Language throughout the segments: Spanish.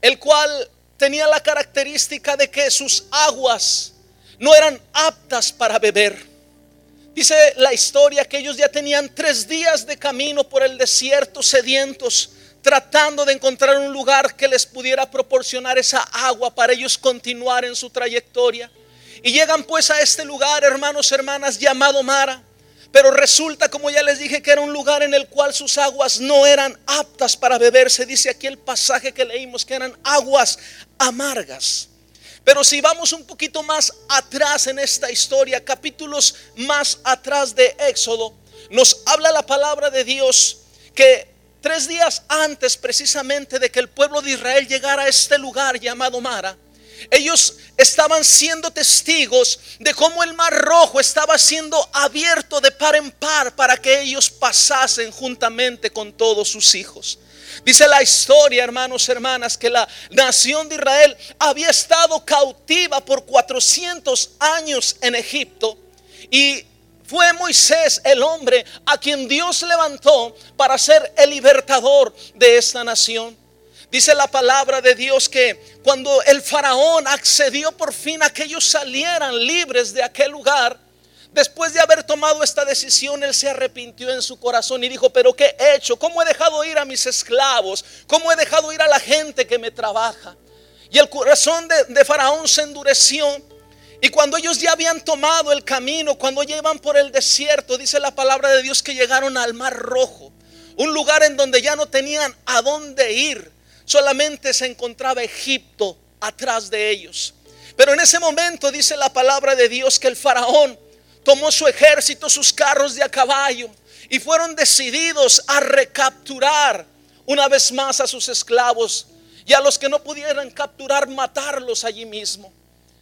el cual tenía la característica de que sus aguas no eran aptas para beber. Dice la historia que ellos ya tenían tres días de camino por el desierto, sedientos, tratando de encontrar un lugar que les pudiera proporcionar esa agua para ellos continuar en su trayectoria. Y llegan pues a este lugar, hermanos, hermanas, llamado Mara. Pero resulta, como ya les dije, que era un lugar en el cual sus aguas no eran aptas para beber. Se dice aquí el pasaje que leímos, que eran aguas amargas. Pero si vamos un poquito más atrás en esta historia, capítulos más atrás de Éxodo, nos habla la palabra de Dios que tres días antes precisamente de que el pueblo de Israel llegara a este lugar llamado Mara, ellos estaban siendo testigos de cómo el mar rojo estaba siendo abierto de par en par para que ellos pasasen juntamente con todos sus hijos. Dice la historia, hermanos, hermanas, que la nación de Israel había estado cautiva por 400 años en Egipto y fue Moisés el hombre a quien Dios levantó para ser el libertador de esta nación. Dice la palabra de Dios que cuando el faraón accedió por fin a que ellos salieran libres de aquel lugar, Después de haber tomado esta decisión, él se arrepintió en su corazón y dijo, pero ¿qué he hecho? ¿Cómo he dejado ir a mis esclavos? ¿Cómo he dejado ir a la gente que me trabaja? Y el corazón de, Faraón se endureció. Y cuando ellos ya habían tomado el camino, cuando llevan por el desierto, dice la palabra de Dios que llegaron al Mar Rojo, un lugar en donde ya no tenían a dónde ir, solamente se encontraba Egipto atrás de ellos. Pero en ese momento dice la palabra de Dios que el faraón tomó su ejército, sus carros de a caballo y fueron decididos a recapturar una vez más a sus esclavos y a los que no pudieran capturar, matarlos allí mismo.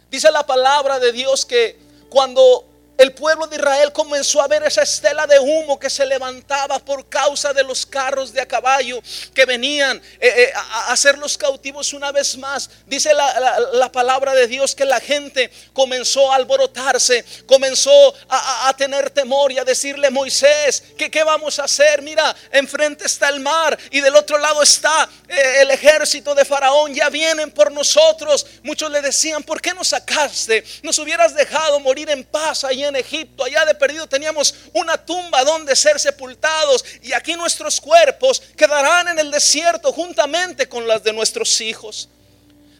Dice la palabra de Dios que cuando el pueblo de Israel comenzó a ver esa estela de humo que se levantaba por causa de los carros de a caballo que venían eh, eh, a, hacer los cautivos una vez más. Dice la, palabra de Dios que la gente comenzó a alborotarse, comenzó a, tener temor y a decirle, Moisés, ¿qué, ¿qué, vamos a hacer? Mira, enfrente está el mar y del otro lado está eh, el ejército de Faraón, ya vienen por nosotros. Muchos le decían, ¿por qué nos sacaste? Nos hubieras dejado morir en paz allí en Egipto, allá de perdido teníamos una tumba donde ser sepultados y aquí nuestros cuerpos quedarán en el desierto juntamente con las de nuestros hijos.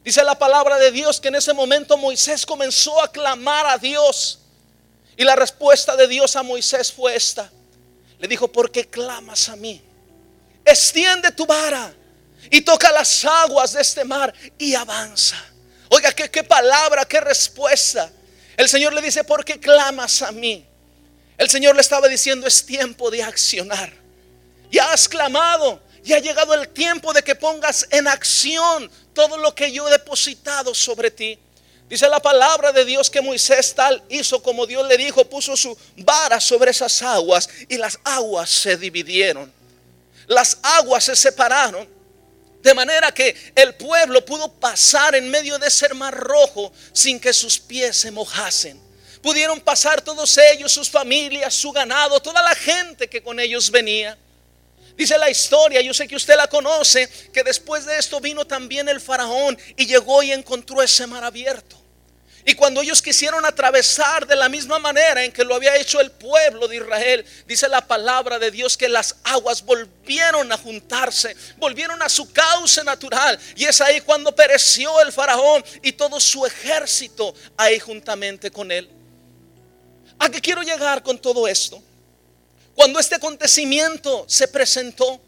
Dice la palabra de Dios que en ese momento Moisés comenzó a clamar a Dios y la respuesta de Dios a Moisés fue esta. Le dijo, ¿por qué clamas a mí? Extiende tu vara y toca las aguas de este mar y avanza. Oiga, qué, qué palabra, qué respuesta. El Señor le dice, ¿por qué clamas a mí? El Señor le estaba diciendo, es tiempo de accionar. Ya has clamado, ya ha llegado el tiempo de que pongas en acción todo lo que yo he depositado sobre ti. Dice la palabra de Dios que Moisés tal hizo como Dios le dijo, puso su vara sobre esas aguas y las aguas se dividieron. Las aguas se separaron de manera que el pueblo pudo pasar en medio de ese mar rojo sin que sus pies se mojasen. Pudieron pasar todos ellos, sus familias, su ganado, toda la gente que con ellos venía. Dice la historia, yo sé que usted la conoce, que después de esto vino también el faraón y llegó y encontró ese mar abierto. Y cuando ellos quisieron atravesar de la misma manera en que lo había hecho el pueblo de Israel, dice la palabra de Dios que las aguas volvieron a juntarse, volvieron a su cauce natural. Y es ahí cuando pereció el faraón y todo su ejército ahí juntamente con él. ¿A qué quiero llegar con todo esto? Cuando este acontecimiento se presentó,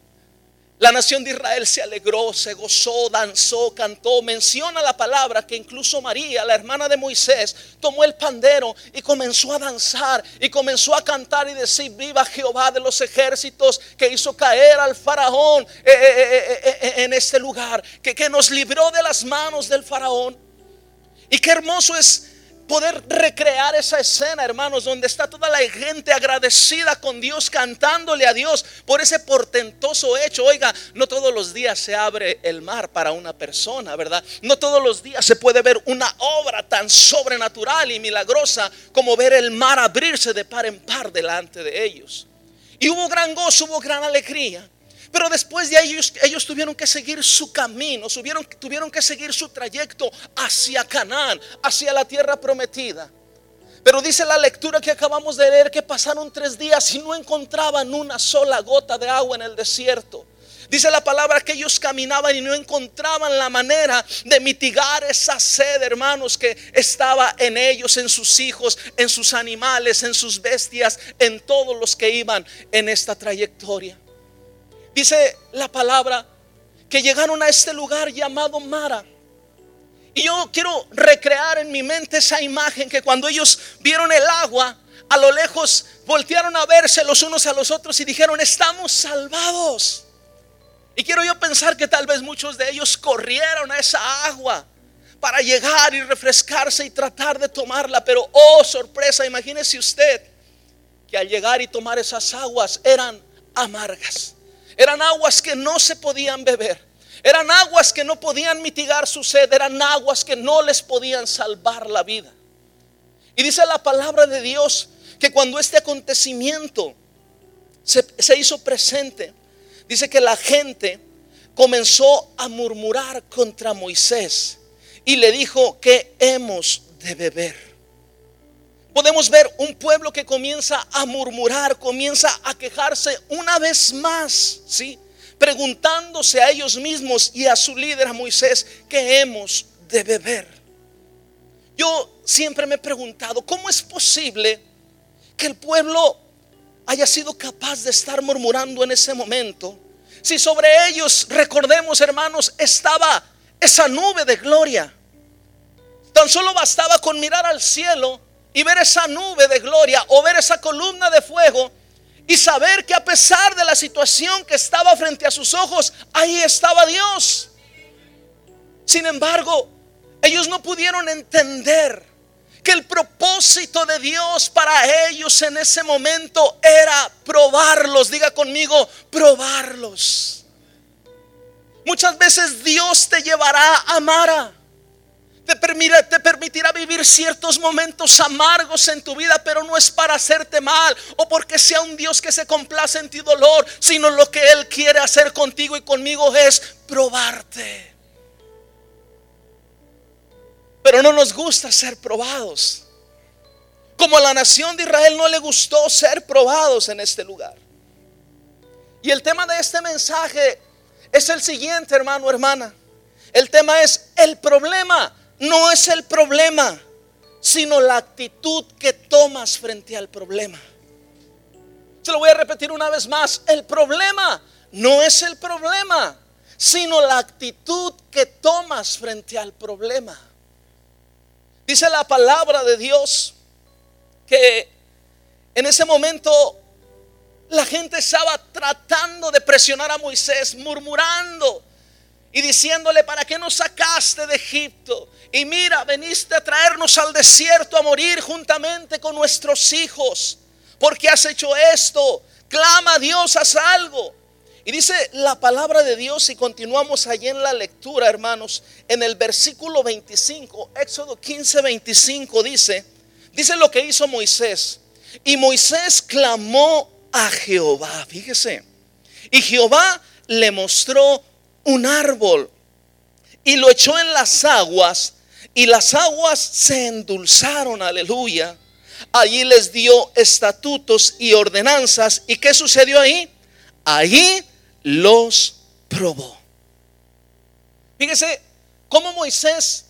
la nación de Israel se alegró, se gozó, danzó, cantó. Menciona la palabra que incluso María, la hermana de Moisés, tomó el pandero y comenzó a danzar y comenzó a cantar y decir, viva Jehová de los ejércitos que hizo caer al faraón eh, eh, eh, en este lugar, que, que nos libró de las manos del faraón. Y qué hermoso es poder recrear esa escena, hermanos, donde está toda la gente agradecida con Dios, cantándole a Dios por ese portentoso hecho. Oiga, no todos los días se abre el mar para una persona, ¿verdad? No todos los días se puede ver una obra tan sobrenatural y milagrosa como ver el mar abrirse de par en par delante de ellos. Y hubo gran gozo, hubo gran alegría. Pero después de ahí ellos, ellos tuvieron que seguir su camino, tuvieron, tuvieron que seguir su trayecto hacia Canaán, hacia la tierra prometida. Pero dice la lectura que acabamos de leer que pasaron tres días y no encontraban una sola gota de agua en el desierto. Dice la palabra que ellos caminaban y no encontraban la manera de mitigar esa sed, hermanos, que estaba en ellos, en sus hijos, en sus animales, en sus bestias, en todos los que iban en esta trayectoria. Dice la palabra que llegaron a este lugar llamado Mara. Y yo quiero recrear en mi mente esa imagen que cuando ellos vieron el agua, a lo lejos voltearon a verse los unos a los otros y dijeron, estamos salvados. Y quiero yo pensar que tal vez muchos de ellos corrieron a esa agua para llegar y refrescarse y tratar de tomarla. Pero, oh sorpresa, imagínese usted que al llegar y tomar esas aguas eran amargas. Eran aguas que no se podían beber. Eran aguas que no podían mitigar su sed. Eran aguas que no les podían salvar la vida. Y dice la palabra de Dios que cuando este acontecimiento se, se hizo presente, dice que la gente comenzó a murmurar contra Moisés y le dijo que hemos de beber podemos ver un pueblo que comienza a murmurar, comienza a quejarse una vez más, ¿sí? Preguntándose a ellos mismos y a su líder, a Moisés, ¿qué hemos de beber? Yo siempre me he preguntado, ¿cómo es posible que el pueblo haya sido capaz de estar murmurando en ese momento? Si sobre ellos, recordemos hermanos, estaba esa nube de gloria. Tan solo bastaba con mirar al cielo y ver esa nube de gloria o ver esa columna de fuego y saber que a pesar de la situación que estaba frente a sus ojos, ahí estaba Dios. Sin embargo, ellos no pudieron entender que el propósito de Dios para ellos en ese momento era probarlos. Diga conmigo, probarlos. Muchas veces Dios te llevará a Mara te permitirá, vivir ciertos momentos amargos en tu vida, pero no es para hacerte mal o porque sea un Dios que se complace en tu dolor, sino lo que Él quiere hacer contigo y conmigo es probarte. Pero no nos gusta ser probados. Como a la nación de Israel no le gustó ser probados en este lugar. Y el tema de este mensaje es el siguiente, hermano, hermana. El tema es el problema no es el problema, sino la actitud que tomas frente al problema. Se lo voy a repetir una vez más. El problema no es el problema, sino la actitud que tomas frente al problema. Dice la palabra de Dios que en ese momento la gente estaba tratando de presionar a Moisés, murmurando y diciéndole, ¿para qué nos sacaste de Egipto? Y mira, veniste a traernos al desierto a morir juntamente con nuestros hijos. porque has hecho esto? Clama a Dios, haz algo. Y dice la palabra de Dios y continuamos allí en la lectura, hermanos, en el versículo 25, Éxodo 15, 25 dice, dice lo que hizo Moisés. Y Moisés clamó a Jehová, fíjese. Y Jehová le mostró un árbol y lo echó en las aguas y las aguas se endulzaron, aleluya. Allí les dio estatutos y ordenanzas. ¿Y qué sucedió ahí? Allí los probó. Fíjese cómo Moisés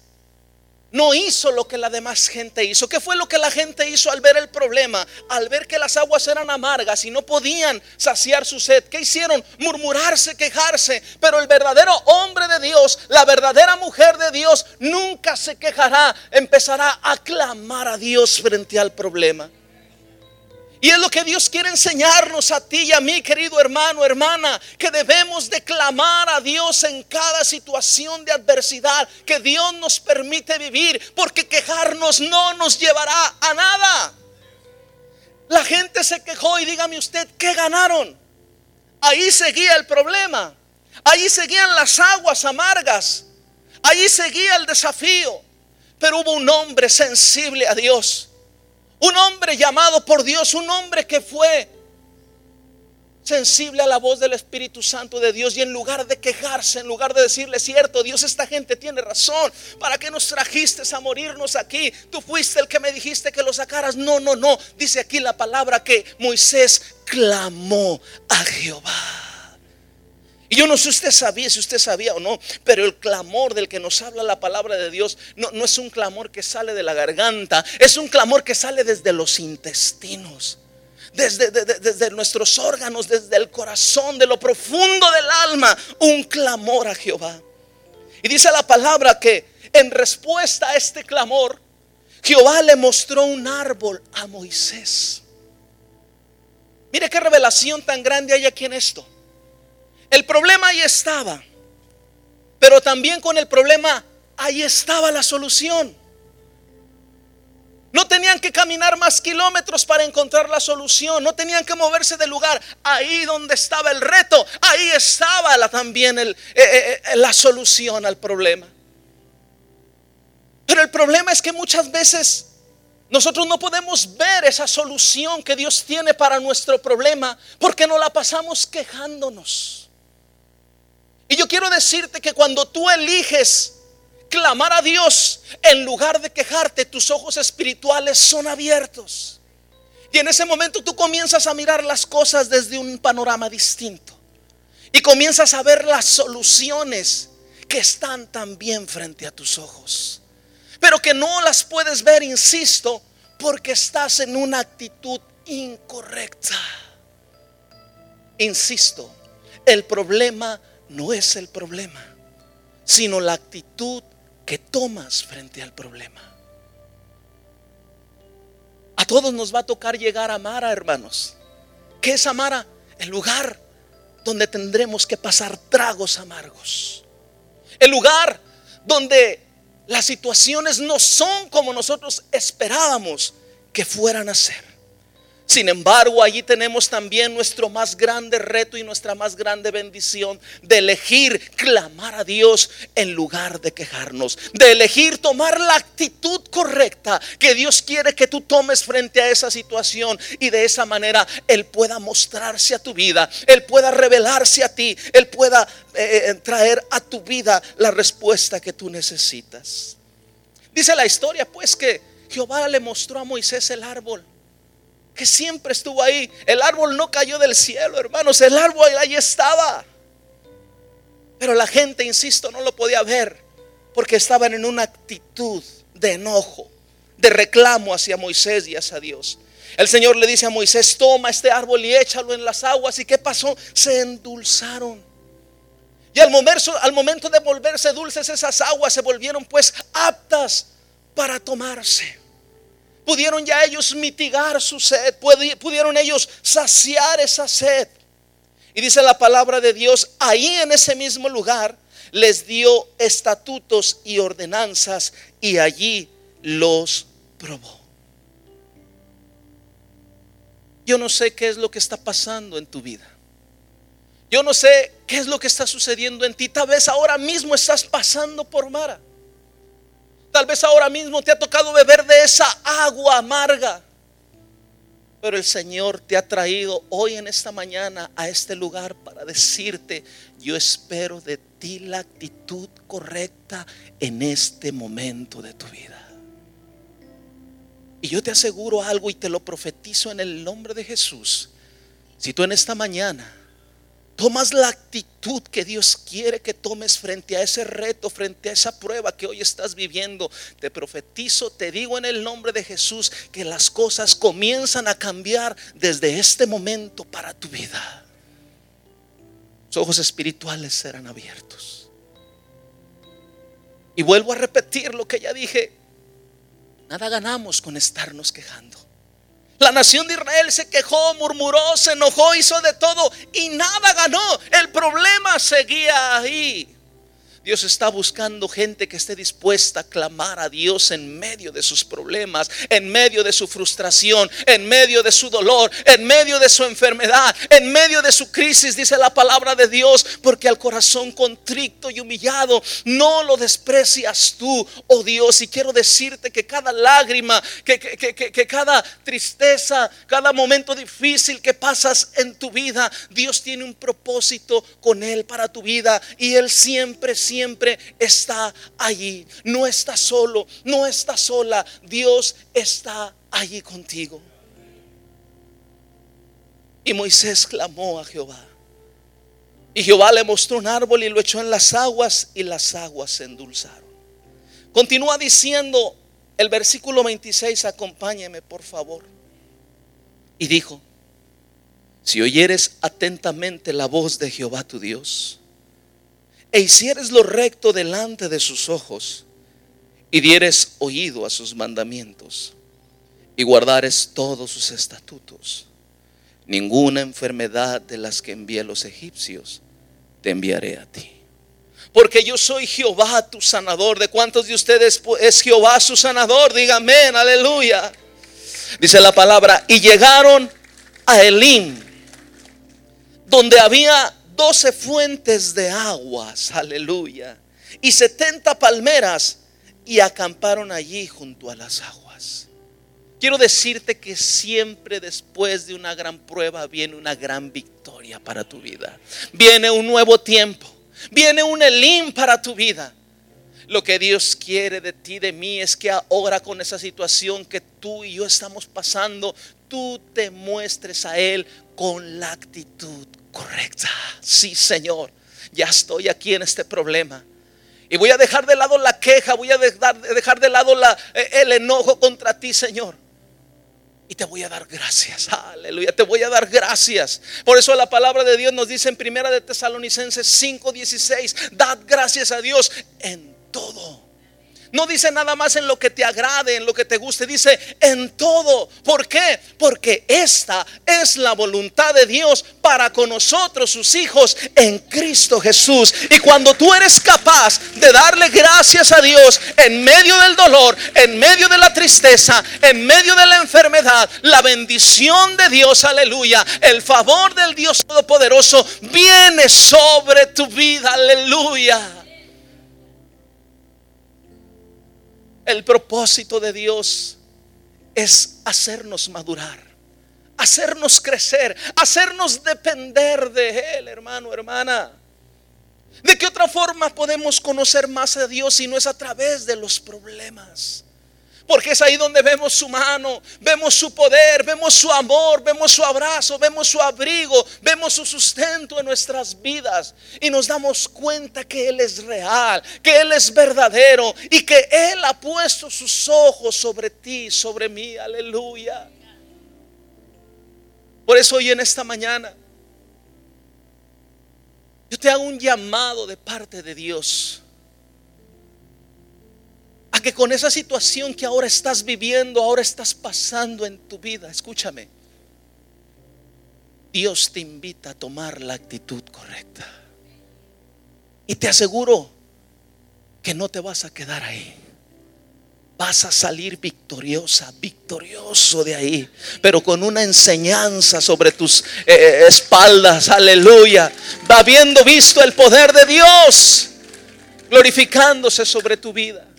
no hizo lo que la demás gente hizo. ¿Qué fue lo que la gente hizo al ver el problema? Al ver que las aguas eran amargas y no podían saciar su sed. ¿Qué hicieron? Murmurarse, quejarse. Pero el verdadero hombre de Dios, la verdadera mujer de Dios, nunca se quejará. Empezará a clamar a Dios frente al problema. Y es lo que Dios quiere enseñarnos a ti y a mí, querido hermano, hermana, que debemos declamar a Dios en cada situación de adversidad que Dios nos permite vivir, porque quejarnos no nos llevará a nada. La gente se quejó y dígame usted, ¿qué ganaron? Ahí seguía el problema, ahí seguían las aguas amargas, ahí seguía el desafío, pero hubo un hombre sensible a Dios un hombre llamado por Dios, un hombre que fue sensible a la voz del Espíritu Santo de Dios y en lugar de quejarse, en lugar de decirle, cierto, Dios, esta gente tiene razón, ¿para qué nos trajiste a morirnos aquí? Tú fuiste el que me dijiste que lo sacaras. No, no, no. Dice aquí la palabra que Moisés clamó a Jehová. Y yo no sé si usted sabía, si usted sabía o no, pero el clamor del que nos habla la palabra de Dios no, no es un clamor que sale de la garganta, es un clamor que sale desde los intestinos desde, nuestros órganos, desde el corazón, de lo profundo del alma, un clamor a Jehová. Y dice la palabra que en respuesta a este clamor, Jehová le mostró un árbol a Moisés. Mire qué revelación tan grande hay aquí en esto. El problema ahí estaba, pero también con el problema ahí estaba la solución. No tenían que caminar más kilómetros para encontrar la solución. No tenían que moverse del lugar. Ahí donde estaba el reto, ahí estaba también eh, eh, eh, la solución al problema. Pero el problema es que muchas veces nosotros no podemos ver esa solución que Dios tiene para nuestro problema porque no la pasamos quejándonos. Y yo quiero decirte que cuando tú eliges clamar a Dios, en lugar de quejarte, tus ojos espirituales son abiertos. Y en ese momento tú comienzas a mirar las cosas desde un panorama distinto. Y comienzas a ver las soluciones que están también frente a tus ojos. Pero que no las puedes ver, insisto, porque estás en una actitud incorrecta. Insisto, el problema no es el problema, sino la actitud que tomas frente al problema. A todos nos va a tocar llegar a Mara, hermanos. ¿Qué es Amara? El lugar donde tendremos que pasar tragos amargos. El lugar donde las situaciones no son como nosotros esperábamos que fueran a ser. Sin embargo, allí tenemos también nuestro más grande reto y nuestra más grande bendición de elegir clamar a Dios en lugar de quejarnos, de elegir tomar la actitud correcta que Dios quiere que tú tomes frente a esa situación y de esa manera Él pueda mostrarse a tu vida, Él pueda revelarse a ti, Él pueda eh, eh, traer a tu vida la respuesta que tú necesitas. Dice la historia pues que Jehová le mostró a Moisés el árbol que siempre estuvo ahí. El árbol no cayó del cielo, hermanos, el árbol ahí estaba. Pero la gente, insisto, no lo podía ver porque estaban en una actitud de enojo, de reclamo hacia Moisés y hacia Dios. El Señor le dice a Moisés, toma este árbol y échalo en las aguas. ¿Y qué pasó? Se endulzaron. Y al momento, al momento de volverse dulces esas aguas se volvieron pues aptas para tomarse. Pudieron ya ellos mitigar su sed, pudieron ellos saciar esa sed. Y dice la palabra de Dios, ahí en ese mismo lugar les dio estatutos y ordenanzas y allí los probó. Yo no sé qué es lo que está pasando en tu vida. Yo no sé qué es lo que está sucediendo en ti. Tal vez ahora mismo estás pasando por Mara. Tal vez ahora mismo te ha tocado beber de esa agua amarga. Pero el Señor te ha traído hoy en esta mañana a este lugar para decirte, yo espero de ti la actitud correcta en este momento de tu vida. Y yo te aseguro algo y te lo profetizo en el nombre de Jesús. Si tú en esta mañana tomas la actitud que Dios quiere que tomes frente a ese reto, frente a esa prueba que hoy estás viviendo, te profetizo, te digo en el nombre de Jesús que las cosas comienzan a cambiar desde este momento para tu vida. Los ojos espirituales serán abiertos. Y vuelvo a repetir lo que ya dije. Nada ganamos con estarnos quejando. La nación de Israel se quejó, murmuró, se enojó, hizo de todo y nada ganó. El problema seguía ahí. Dios está buscando gente que esté dispuesta a clamar a Dios en medio de sus problemas, en medio de su frustración, en medio de su dolor, en medio de su enfermedad, en medio de su crisis, dice la palabra de Dios, porque al corazón contrito y humillado no lo desprecias tú, oh Dios. Y quiero decirte que cada lágrima, que, que cada tristeza, cada momento difícil que pasas en tu vida, Dios tiene un propósito con él para tu vida y él siempre, siempre siempre está allí. No está solo, no está sola. Dios está allí contigo. Y Moisés clamó a Jehová. Y Jehová le mostró un árbol y lo echó en las aguas y las aguas se endulzaron. Continúa diciendo el versículo 26, acompáñeme por favor. Y dijo, si oyeres atentamente la voz de Jehová tu Dios, e hicieres lo recto delante de sus ojos, y dieres oído a sus mandamientos, y guardares todos sus estatutos, ninguna enfermedad de las que envié los egipcios te enviaré a ti. Porque yo soy Jehová tu sanador. ¿De cuántos de ustedes es Jehová su sanador? Dígame, aleluya. Dice la palabra, y llegaron a Elim, donde había doce fuentes de aguas, aleluya, y setenta palmeras, y acamparon allí junto a las aguas. Quiero decirte que siempre después de una gran prueba viene una gran victoria para tu vida. Viene un nuevo tiempo, viene un Elim para tu vida. Lo que Dios quiere de ti, de mí, es que ahora con esa situación que tú y yo estamos pasando, tú te muestres a Él con la actitud correcta. Sí, Señor, ya estoy aquí en este problema. Y voy a dejar de lado la queja, voy a dejar, de lado eh, el enojo contra ti, Señor. Y te voy a dar gracias. Aleluya, te voy a dar gracias. Por eso la palabra de Dios nos dice en Primera de Tesalonicenses 5:16, dad gracias a Dios en todo no dice nada más en lo que te agrade, en lo que te guste, dice en todo. ¿Por qué? Porque esta es la voluntad de Dios para con nosotros, sus hijos, en Cristo Jesús. Y cuando tú eres capaz de darle gracias a Dios en medio del dolor, en medio de la tristeza, en medio de la enfermedad, la bendición de Dios, aleluya, el favor del Dios Todopoderoso viene sobre tu vida, aleluya. El propósito de Dios es hacernos madurar, hacernos crecer, hacernos depender de Él, hermano, hermana. ¿De qué otra forma podemos conocer más a Dios si no es a través de los problemas? Porque es ahí donde vemos su mano, vemos su poder, vemos su amor, vemos su abrazo, vemos su abrigo, vemos su sustento en nuestras vidas. Y nos damos cuenta que Él es real, que Él es verdadero y que Él ha puesto sus ojos sobre ti, sobre mí. Aleluya. Por eso hoy en esta mañana yo te hago un llamado de parte de Dios a que con esa situación que ahora estás viviendo, ahora estás pasando en tu vida, escúchame, Dios te invita a tomar la actitud correcta. Y te aseguro que no te vas a quedar ahí. Vas a salir victoriosa, victorioso de ahí, pero con una enseñanza sobre tus eh, eh, espaldas, aleluya, habiendo visto el poder de Dios, glorificándose sobre tu vida.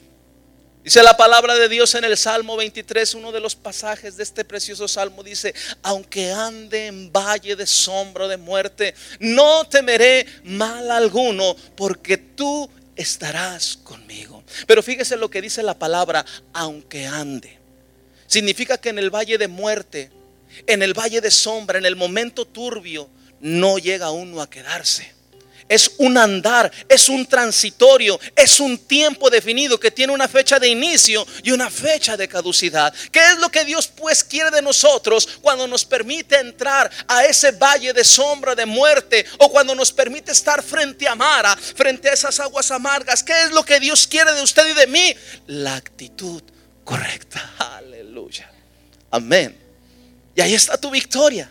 Dice la palabra de Dios en el Salmo 23, uno de los pasajes de este precioso salmo dice, aunque ande en valle de sombra de muerte, no temeré mal alguno, porque tú estarás conmigo. Pero fíjese lo que dice la palabra, aunque ande. Significa que en el valle de muerte, en el valle de sombra, en el momento turbio, no llega uno a quedarse es un andar, es un transitorio, es un tiempo definido que tiene una fecha de inicio y una fecha de caducidad. ¿Qué es lo que Dios pues quiere de nosotros cuando nos permite entrar a ese valle de sombra de muerte o cuando nos permite estar frente a Mara, frente a esas aguas amargas? ¿Qué es lo que Dios quiere de usted y de mí? La actitud correcta. Aleluya. Amén. Y ahí está tu victoria.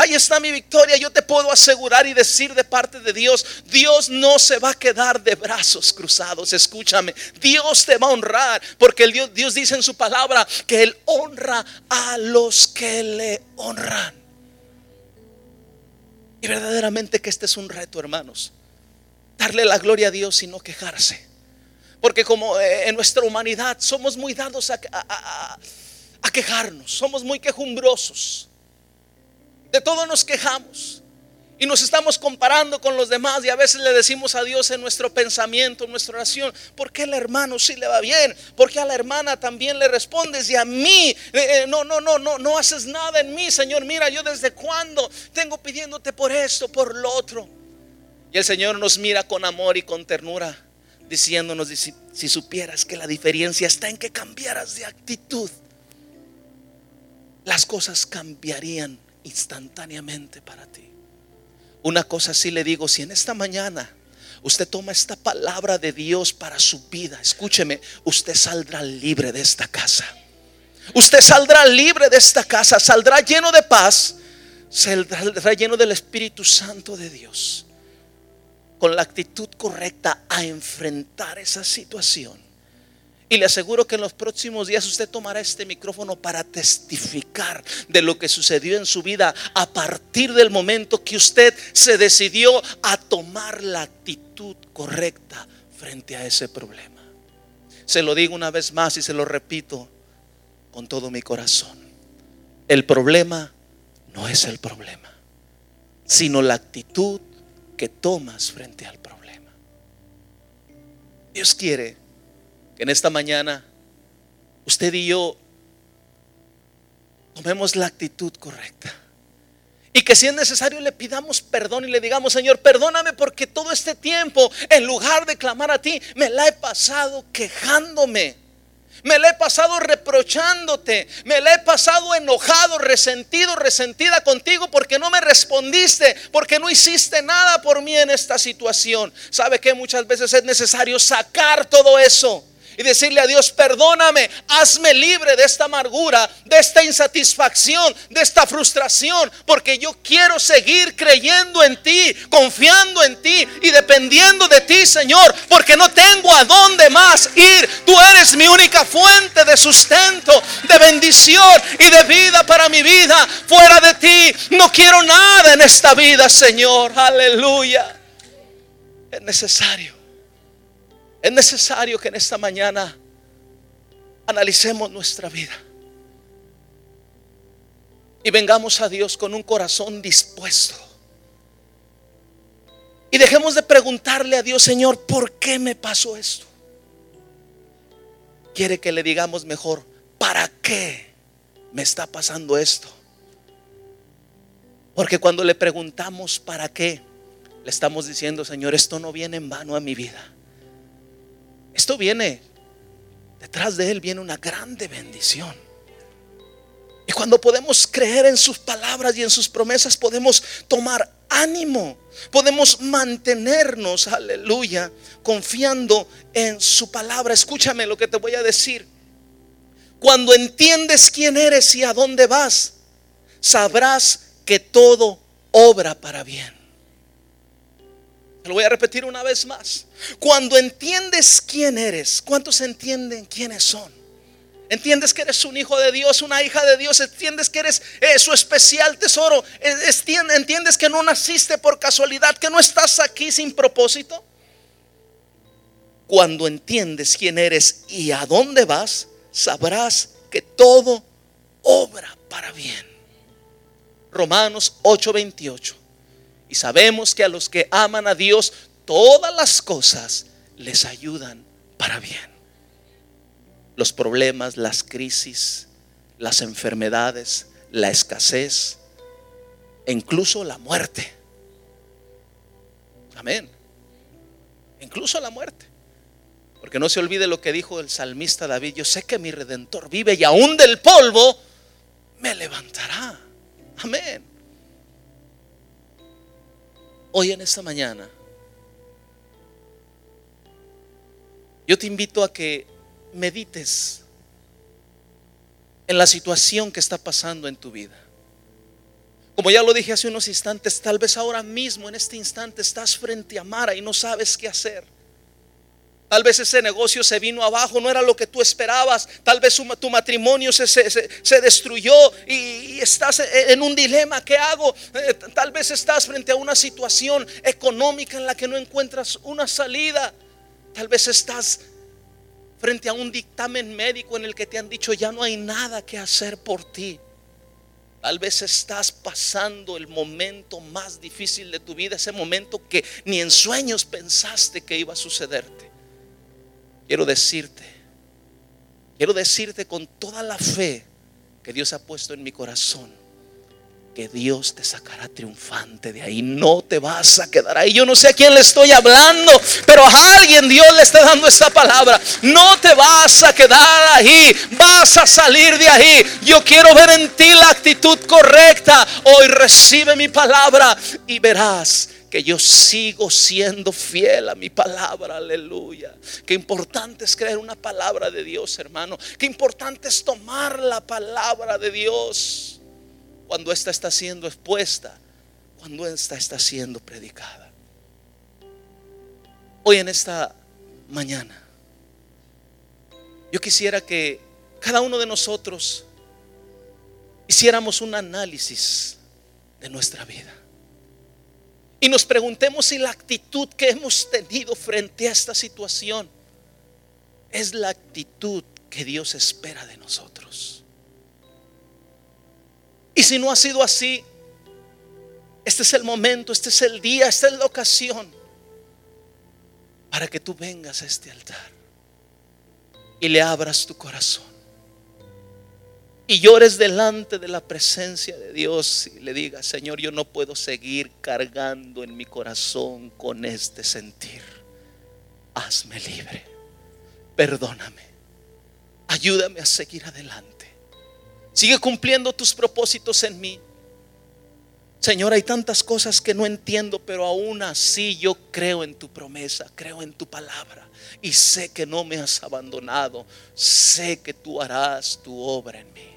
Ahí está mi victoria. Yo te puedo asegurar y decir de parte de Dios, Dios no se va a quedar de brazos cruzados. Escúchame, Dios te va a honrar porque el Dios, Dios dice en su palabra que Él honra a los que le honran. Y verdaderamente que este es un reto, hermanos. Darle la gloria a Dios y no quejarse. Porque como eh, en nuestra humanidad somos muy dados a, a quejarnos, somos muy quejumbrosos. De todo nos quejamos. Y nos estamos comparando con los demás y a veces le decimos a Dios en nuestro pensamiento, en nuestra oración, ¿por qué el hermano sí le va bien? ¿Por qué a la hermana también le respondes? Y a mí, eh, eh, no, no, no, no, no haces nada en mí, Señor. Mira, yo desde cuándo tengo pidiéndote por esto, por lo otro. Y el Señor nos mira con amor y con ternura, diciéndonos, si, si supieras que la diferencia está en que cambiaras de actitud, las cosas cambiarían instantáneamente para ti. Una cosa sí le digo, si en esta mañana usted toma esta palabra de Dios para su vida, escúcheme, usted saldrá libre de esta casa. Usted saldrá libre de esta casa, saldrá lleno de paz, saldrá lleno del Espíritu Santo de Dios, con la actitud correcta a enfrentar esa situación y le aseguro que en los próximos días usted tomará este micrófono para testificar de lo que sucedió en su vida a partir del momento que usted se decidió a tomar la actitud correcta frente a ese problema. Se lo digo una vez más y se lo repito con todo mi corazón. El problema no es el problema, sino la actitud que tomas frente al problema. Dios quiere en esta mañana usted y yo tomemos la actitud correcta. Y que si es necesario le pidamos perdón y le digamos, Señor, perdóname porque todo este tiempo, en lugar de clamar a ti, me la he pasado quejándome. Me la he pasado reprochándote. Me la he pasado enojado, resentido, resentida contigo porque no me respondiste, porque no hiciste nada por mí en esta situación. ¿Sabe que muchas veces es necesario sacar todo eso? Y decirle a Dios, perdóname, hazme libre de esta amargura, de esta insatisfacción, de esta frustración, porque yo quiero seguir creyendo en ti, confiando en ti y dependiendo de ti, Señor, porque no tengo a dónde más ir. Tú eres mi única fuente de sustento, de bendición y de vida para mi vida. Fuera de ti no quiero nada en esta vida, Señor. Aleluya. Es necesario es necesario que en esta mañana analicemos nuestra vida y vengamos a Dios con un corazón dispuesto. Y dejemos de preguntarle a Dios, Señor, ¿por qué me pasó esto? Quiere que le digamos mejor, ¿para qué me está pasando esto? Porque cuando le preguntamos para qué, le estamos diciendo, Señor, esto no viene en vano a mi vida. Esto viene, detrás de Él viene una grande bendición. Y cuando podemos creer en sus palabras y en sus promesas, podemos tomar ánimo, podemos mantenernos, aleluya, confiando en su palabra. Escúchame lo que te voy a decir. Cuando entiendes quién eres y a dónde vas, sabrás que todo obra para bien. Lo voy a repetir una vez más. Cuando entiendes quién eres, ¿cuántos entienden quiénes son? Entiendes que eres un hijo de Dios, una hija de Dios. Entiendes que eres eh, su especial tesoro. Entiendes que no naciste por casualidad, que no estás aquí sin propósito. Cuando entiendes quién eres y a dónde vas, sabrás que todo obra para bien. Romanos 8:28. Y sabemos que a los que aman a Dios, todas las cosas les ayudan para bien. Los problemas, las crisis, las enfermedades, la escasez e incluso la muerte. Amén. Incluso la muerte. Porque no se olvide lo que dijo el salmista David. Yo sé que mi redentor vive y aún del polvo me levantará. Amén hoy en esta mañana, yo te invito a que medites en la situación que está pasando en tu vida. Como ya lo dije hace unos instantes, tal vez ahora mismo, en este instante, estás frente a Mara y no sabes qué hacer. Tal vez ese negocio se vino abajo, no era lo que tú esperabas. Tal vez tu matrimonio se, se, destruyó y, estás en un dilema. ¿Qué hago? Eh, tal vez estás frente a una situación económica en la que no encuentras una salida. Tal vez estás frente a un dictamen médico en el que te han dicho ya no hay nada que hacer por ti. Tal vez estás pasando el momento más difícil de tu vida, ese momento que ni en sueños pensaste que iba a sucederte. Quiero decirte, quiero decirte con toda la fe que Dios ha puesto en mi corazón, que Dios te sacará triunfante de ahí. No te vas a quedar ahí. Yo no sé a quién le estoy hablando, pero a alguien Dios le está dando esta palabra. No te vas a quedar ahí. Vas a salir de ahí. Yo quiero ver en ti la actitud correcta. Hoy recibe mi palabra y verás que yo sigo siendo fiel a mi palabra, aleluya. Qué importante es creer una palabra de Dios, hermano. Qué importante es tomar la palabra de Dios cuando esta está siendo expuesta, cuando esta está siendo predicada. Hoy en esta mañana, yo quisiera que cada uno de nosotros hiciéramos un análisis de nuestra vida y nos preguntemos si la actitud que hemos tenido frente a esta situación es la actitud que Dios espera de nosotros. Y si no ha sido así, este es el momento, este es el día, esta es la ocasión para que tú vengas a este altar y le abras tu corazón y llores delante de la presencia de Dios y le digas, Señor, yo no puedo seguir cargando en mi corazón con este sentir. Hazme libre, perdóname, ayúdame a seguir adelante. Sigue cumpliendo tus propósitos en mí. Señor, hay tantas cosas que no entiendo, pero aún así yo creo en tu promesa, creo en tu palabra y sé que no me has abandonado, sé que tú harás tu obra en mí.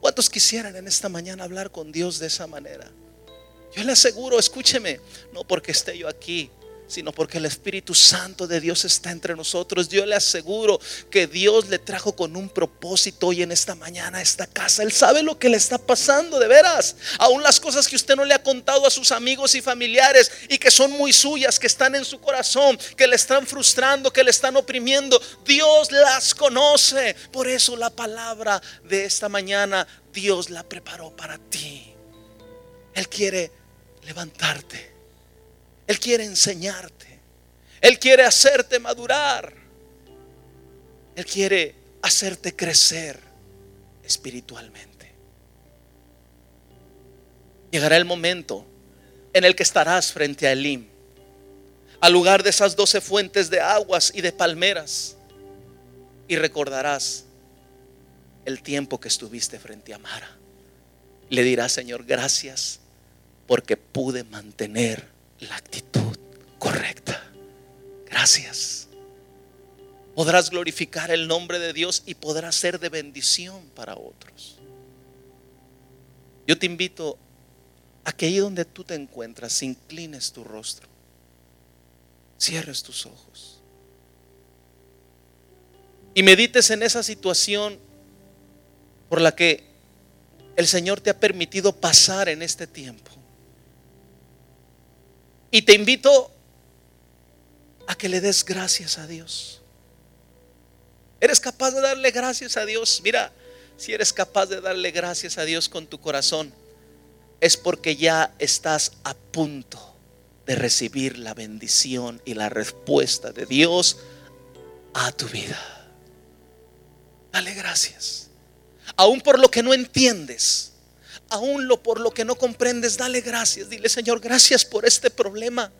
¿Cuántos quisieran en esta mañana hablar con Dios de esa manera? Yo le aseguro, escúcheme, no porque esté yo aquí, sino porque el Espíritu Santo de Dios está entre nosotros. Yo le aseguro que Dios le trajo con un propósito hoy en esta mañana a esta casa. Él sabe lo que le está pasando, de veras. Aún las cosas que usted no le ha contado a sus amigos y familiares y que son muy suyas, que están en su corazón, que le están frustrando, que le están oprimiendo. Dios las conoce. Por eso la palabra de esta mañana, Dios la preparó para ti. Él quiere levantarte él quiere enseñarte. Él quiere hacerte madurar. Él quiere hacerte crecer espiritualmente. Llegará el momento en el que estarás frente a Elim, al lugar de esas doce fuentes de aguas y de palmeras, y recordarás el tiempo que estuviste frente a Mara. Le dirás, Señor, gracias porque pude mantener la actitud correcta. Gracias. Podrás glorificar el nombre de Dios y podrás ser de bendición para otros. Yo te invito a que ahí donde tú te encuentras, inclines tu rostro, cierres tus ojos y medites en esa situación por la que el Señor te ha permitido pasar en este tiempo. Y te invito a que le des gracias a Dios. ¿Eres capaz de darle gracias a Dios? Mira, si eres capaz de darle gracias a Dios con tu corazón, es porque ya estás a punto de recibir la bendición y la respuesta de Dios a tu vida. Dale gracias. Aún por lo que no entiendes aún lo por lo que no comprendes, dale gracias. Dile, Señor, gracias por este problema.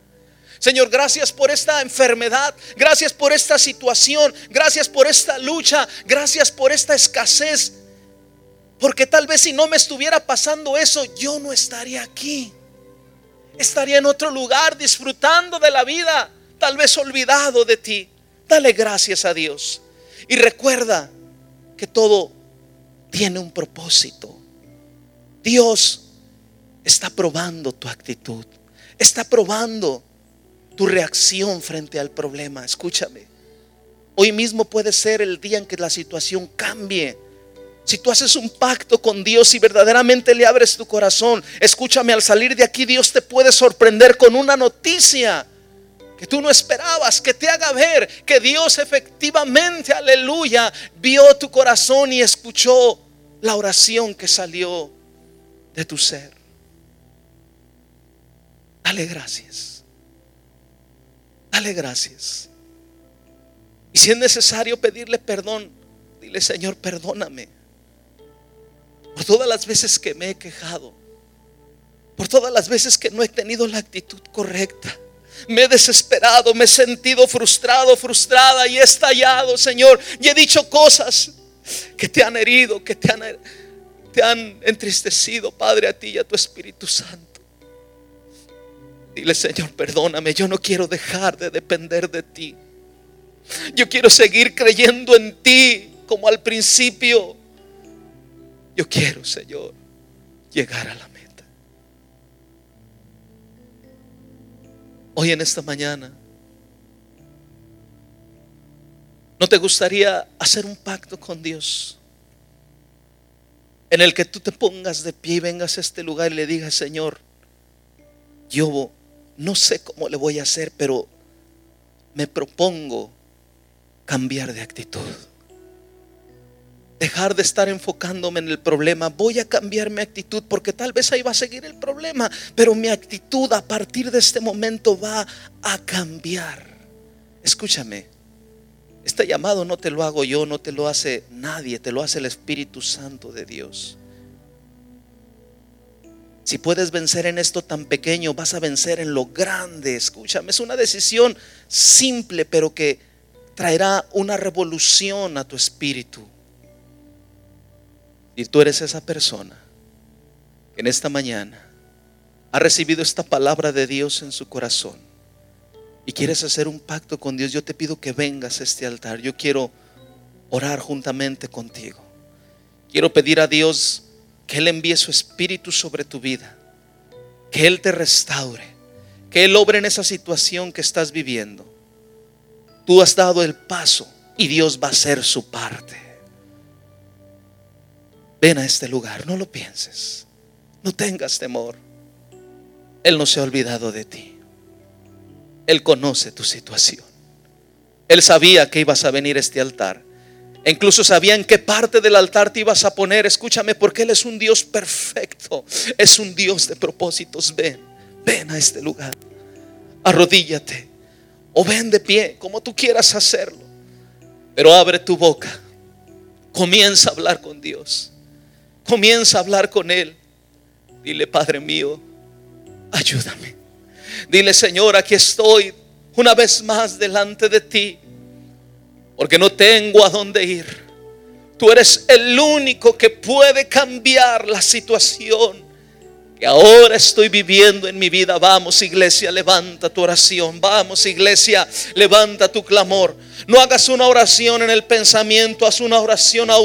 Señor, gracias por esta enfermedad, gracias por esta situación, gracias por esta lucha, gracias por esta escasez. Porque tal vez si no me estuviera pasando eso, yo no estaría aquí. Estaría en otro lugar disfrutando de la vida, tal vez olvidado de ti. Dale gracias a Dios. Y recuerda que todo tiene un propósito. Dios está probando tu actitud, está probando tu reacción frente al problema. Escúchame. Hoy mismo puede ser el día en que la situación cambie. Si tú haces un pacto con Dios y verdaderamente le abres tu corazón, escúchame, al salir de aquí Dios te puede sorprender con una noticia que tú no esperabas, que te haga ver que Dios efectivamente, aleluya, vio tu corazón y escuchó la oración que salió de tu ser. Dale gracias. Dale gracias. Y si es necesario pedirle perdón, dile Señor, perdóname. Por todas las veces que me he quejado. Por todas las veces que no he tenido la actitud correcta me he desesperado, me he sentido frustrado, frustrada y he estallado, Señor. Y he dicho cosas que te han herido, que te han, te han entristecido, Padre, a ti y a tu Espíritu Santo. Dile, Señor, perdóname, yo no quiero dejar de depender de ti. Yo quiero seguir creyendo en ti como al principio. Yo quiero, Señor, llegar a la meta. hoy en esta mañana, ¿no te gustaría hacer un pacto con Dios? En el que tú te pongas de pie y vengas a este lugar y le digas, Señor, yo no sé cómo le voy a hacer, pero me propongo cambiar de actitud dejar de estar enfocándome en el problema. Voy a cambiar mi actitud porque tal vez ahí va a seguir el problema, pero mi actitud a partir de este momento va a cambiar. Escúchame, este llamado no te lo hago yo, no te lo hace nadie, te lo hace el Espíritu Santo de Dios. Si puedes vencer en esto tan pequeño, vas a vencer en lo grande. Escúchame, es una decisión simple, pero que traerá una revolución a tu espíritu. Y tú eres esa persona que en esta mañana ha recibido esta palabra de Dios en su corazón y quieres hacer un pacto con Dios, yo te pido que vengas a este altar. Yo quiero orar juntamente contigo. Quiero pedir a Dios que Él envíe su espíritu sobre tu vida, que Él te restaure, que Él obre en esa situación que estás viviendo. Tú has dado el paso y Dios va a hacer su parte. Ven a este lugar, no lo pienses. No tengas temor. Él no se ha olvidado de ti. Él conoce tu situación. Él sabía que ibas a venir a este altar. E incluso sabía en qué parte del altar te ibas a poner. Escúchame, porque Él es un Dios perfecto. Es un Dios de propósitos. Ven, ven a este lugar. Arrodíllate. O ven de pie, como tú quieras hacerlo. Pero abre tu boca. Comienza a hablar con Dios. Comienza a hablar con Él. Dile, Padre mío, ayúdame. Dile, Señor, aquí estoy una vez más delante de ti, porque no tengo a dónde ir. Tú eres el único que puede cambiar la situación que ahora estoy viviendo en mi vida. Vamos, iglesia, levanta tu oración. Vamos, iglesia, levanta tu clamor. No hagas una oración en el pensamiento, haz una oración